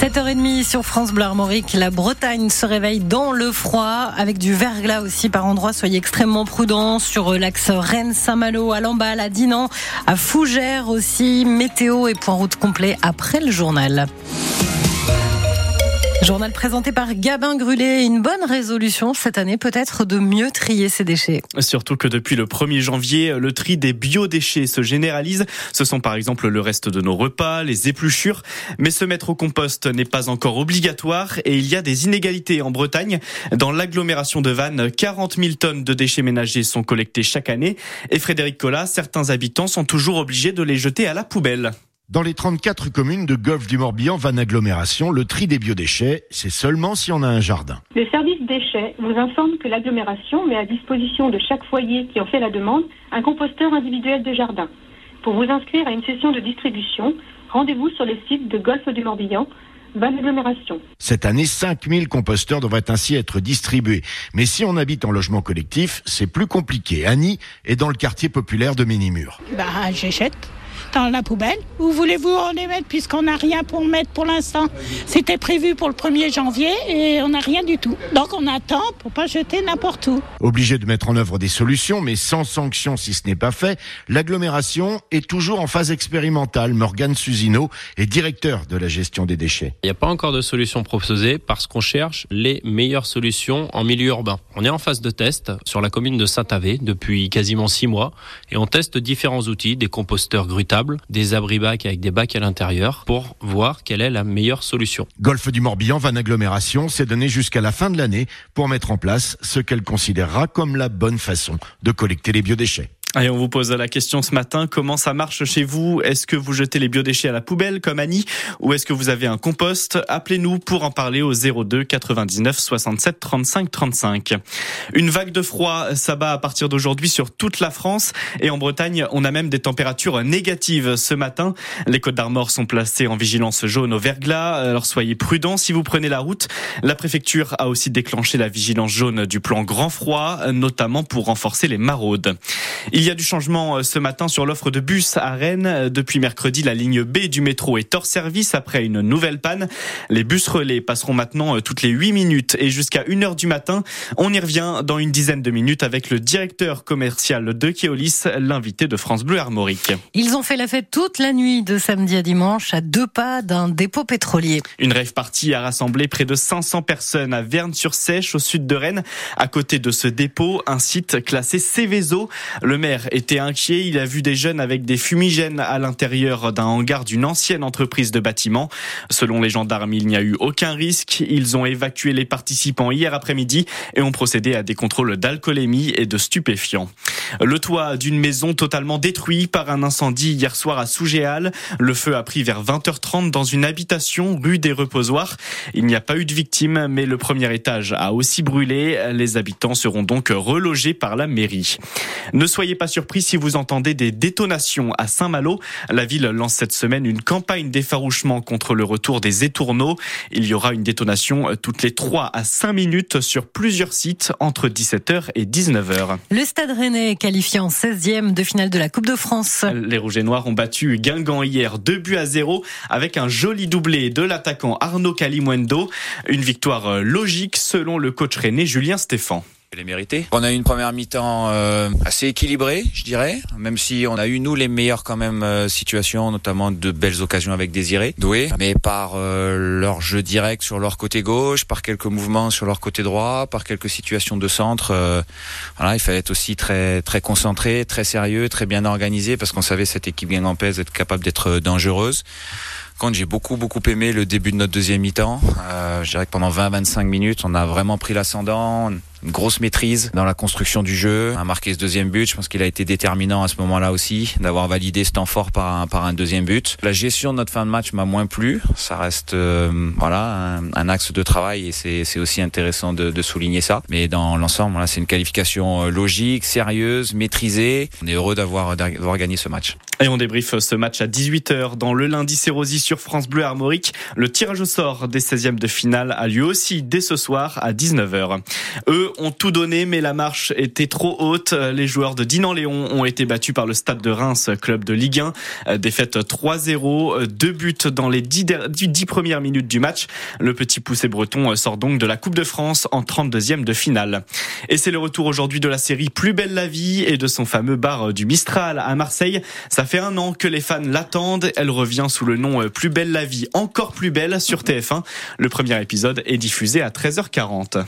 7h30 sur France Bleu Armorique. La Bretagne se réveille dans le froid avec du verglas aussi par endroits. Soyez extrêmement prudents sur l'axe Rennes-Saint-Malo, à Lamballe, à Dinan, à Fougères aussi. Météo et point route complet après le journal. Journal présenté par Gabin Grulé. Une bonne résolution cette année peut-être de mieux trier ses déchets. Surtout que depuis le 1er janvier, le tri des biodéchets se généralise. Ce sont par exemple le reste de nos repas, les épluchures. Mais se mettre au compost n'est pas encore obligatoire et il y a des inégalités en Bretagne. Dans l'agglomération de Vannes, 40 000 tonnes de déchets ménagers sont collectés chaque année. Et Frédéric Collat, certains habitants sont toujours obligés de les jeter à la poubelle. Dans les 34 communes de Golfe du Morbihan, Van Agglomération, le tri des biodéchets, c'est seulement si on a un jardin. Le service déchets vous informe que l'agglomération met à disposition de chaque foyer qui en fait la demande un composteur individuel de jardin. Pour vous inscrire à une session de distribution, rendez-vous sur le site de Golfe du Morbihan, Van Agglomération. Cette année, 5000 composteurs devraient ainsi être distribués. Mais si on habite en logement collectif, c'est plus compliqué. Annie est dans le quartier populaire de Ménimur. Bah, j'achète dans la poubelle. Où voulez-vous en les mettre puisqu'on n'a rien pour mettre pour l'instant? C'était prévu pour le 1er janvier et on n'a rien du tout. Donc on attend pour pas jeter n'importe où. Obligé de mettre en œuvre des solutions, mais sans sanction si ce n'est pas fait, l'agglomération est toujours en phase expérimentale. Morgane Susino est directeur de la gestion des déchets. Il n'y a pas encore de solution proposée parce qu'on cherche les meilleures solutions en milieu urbain. On est en phase de test sur la commune de Saint-Avé depuis quasiment six mois et on teste différents outils, des composteurs grutables des abris bacs avec des bacs à l'intérieur pour voir quelle est la meilleure solution. Golfe du Morbihan, Van Agglomération s'est donné jusqu'à la fin de l'année pour mettre en place ce qu'elle considérera comme la bonne façon de collecter les biodéchets. Et on vous pose la question ce matin, comment ça marche chez vous? Est-ce que vous jetez les biodéchets à la poubelle comme Annie? Ou est-ce que vous avez un compost? Appelez-nous pour en parler au 02 99 67 35 35. Une vague de froid s'abat à partir d'aujourd'hui sur toute la France et en Bretagne, on a même des températures négatives ce matin. Les Côtes d'Armor sont placées en vigilance jaune au verglas, alors soyez prudents si vous prenez la route. La préfecture a aussi déclenché la vigilance jaune du plan grand froid, notamment pour renforcer les maraudes. Il y a du changement euh, ce matin sur l'offre de bus à Rennes. Euh, depuis mercredi, la ligne B du métro est hors service après une nouvelle panne. Les bus relais passeront maintenant euh, toutes les 8 minutes et jusqu'à 1h du matin. On y revient dans une dizaine de minutes avec le directeur commercial de Keolis, l'invité de France Bleu Armorique. Ils ont fait la fête toute la nuit de samedi à dimanche à deux pas d'un dépôt pétrolier. Une rêve partie a rassemblé près de 500 personnes à Verne-sur-Sèche au sud de Rennes. À côté de ce dépôt, un site classé Céveso. Le maire était inquiet. Il a vu des jeunes avec des fumigènes à l'intérieur d'un hangar d'une ancienne entreprise de bâtiment. Selon les gendarmes, il n'y a eu aucun risque. Ils ont évacué les participants hier après-midi et ont procédé à des contrôles d'alcoolémie et de stupéfiants. Le toit d'une maison totalement détruit par un incendie hier soir à Sougéal. Le feu a pris vers 20h30 dans une habitation rue des Reposoirs. Il n'y a pas eu de victimes, mais le premier étage a aussi brûlé. Les habitants seront donc relogés par la mairie. Ne soyez pas surpris si vous entendez des détonations à Saint-Malo. La ville lance cette semaine une campagne d'effarouchement contre le retour des étourneaux. Il y aura une détonation toutes les 3 à 5 minutes sur plusieurs sites entre 17h et 19h. Le Stade Rennais est qualifié en 16e de finale de la Coupe de France. Les Rouges et Noirs ont battu Guingamp hier 2 buts à 0 avec un joli doublé de l'attaquant Arnaud Calimuendo. Une victoire logique selon le coach rennais Julien Stéphan. On a eu une première mi-temps euh, assez équilibrée, je dirais, même si on a eu nous les meilleures quand même euh, situations, notamment de belles occasions avec Désiré, Doué, mais par euh, leur jeu direct sur leur côté gauche, par quelques mouvements sur leur côté droit, par quelques situations de centre. voilà, il fallait être aussi très très concentré, très sérieux, très bien organisé, parce qu'on savait cette équipe guingampèse être capable d'être dangereuse. Quand j'ai beaucoup beaucoup aimé le début de notre deuxième mi-temps, je dirais que pendant 20-25 minutes, on a vraiment pris l'ascendant une grosse maîtrise dans la construction du jeu, a marqué ce deuxième but. Je pense qu'il a été déterminant à ce moment-là aussi, d'avoir validé ce temps fort par un, deuxième but. La gestion de notre fin de match m'a moins plu. Ça reste euh, voilà un, axe de travail et c'est aussi intéressant de, souligner ça. Mais dans l'ensemble, voilà, c'est une qualification euh, logique, sérieuse, maîtrisée. On est heureux d'avoir gagné ce match. Et on débriefe ce match à 18h dans le lundi Sérosi sur France Bleu Armorique. Le tirage au sort des 16e de finale a lieu aussi dès ce soir à 19h. Eux ont tout donné, mais la marche était trop haute. Les joueurs de Dinan-Léon ont été battus par le Stade de Reims, club de Ligue 1. Défaite 3-0, deux buts dans les dix, dix premières minutes du match. Le petit poussé breton sort donc de la Coupe de France en 32e de finale. Et c'est le retour aujourd'hui de la série Plus belle la vie et de son fameux bar du Mistral à Marseille. Ça fait un an que les fans l'attendent. Elle revient sous le nom Plus belle la vie, encore plus belle sur TF1. Le premier épisode est diffusé à 13h40.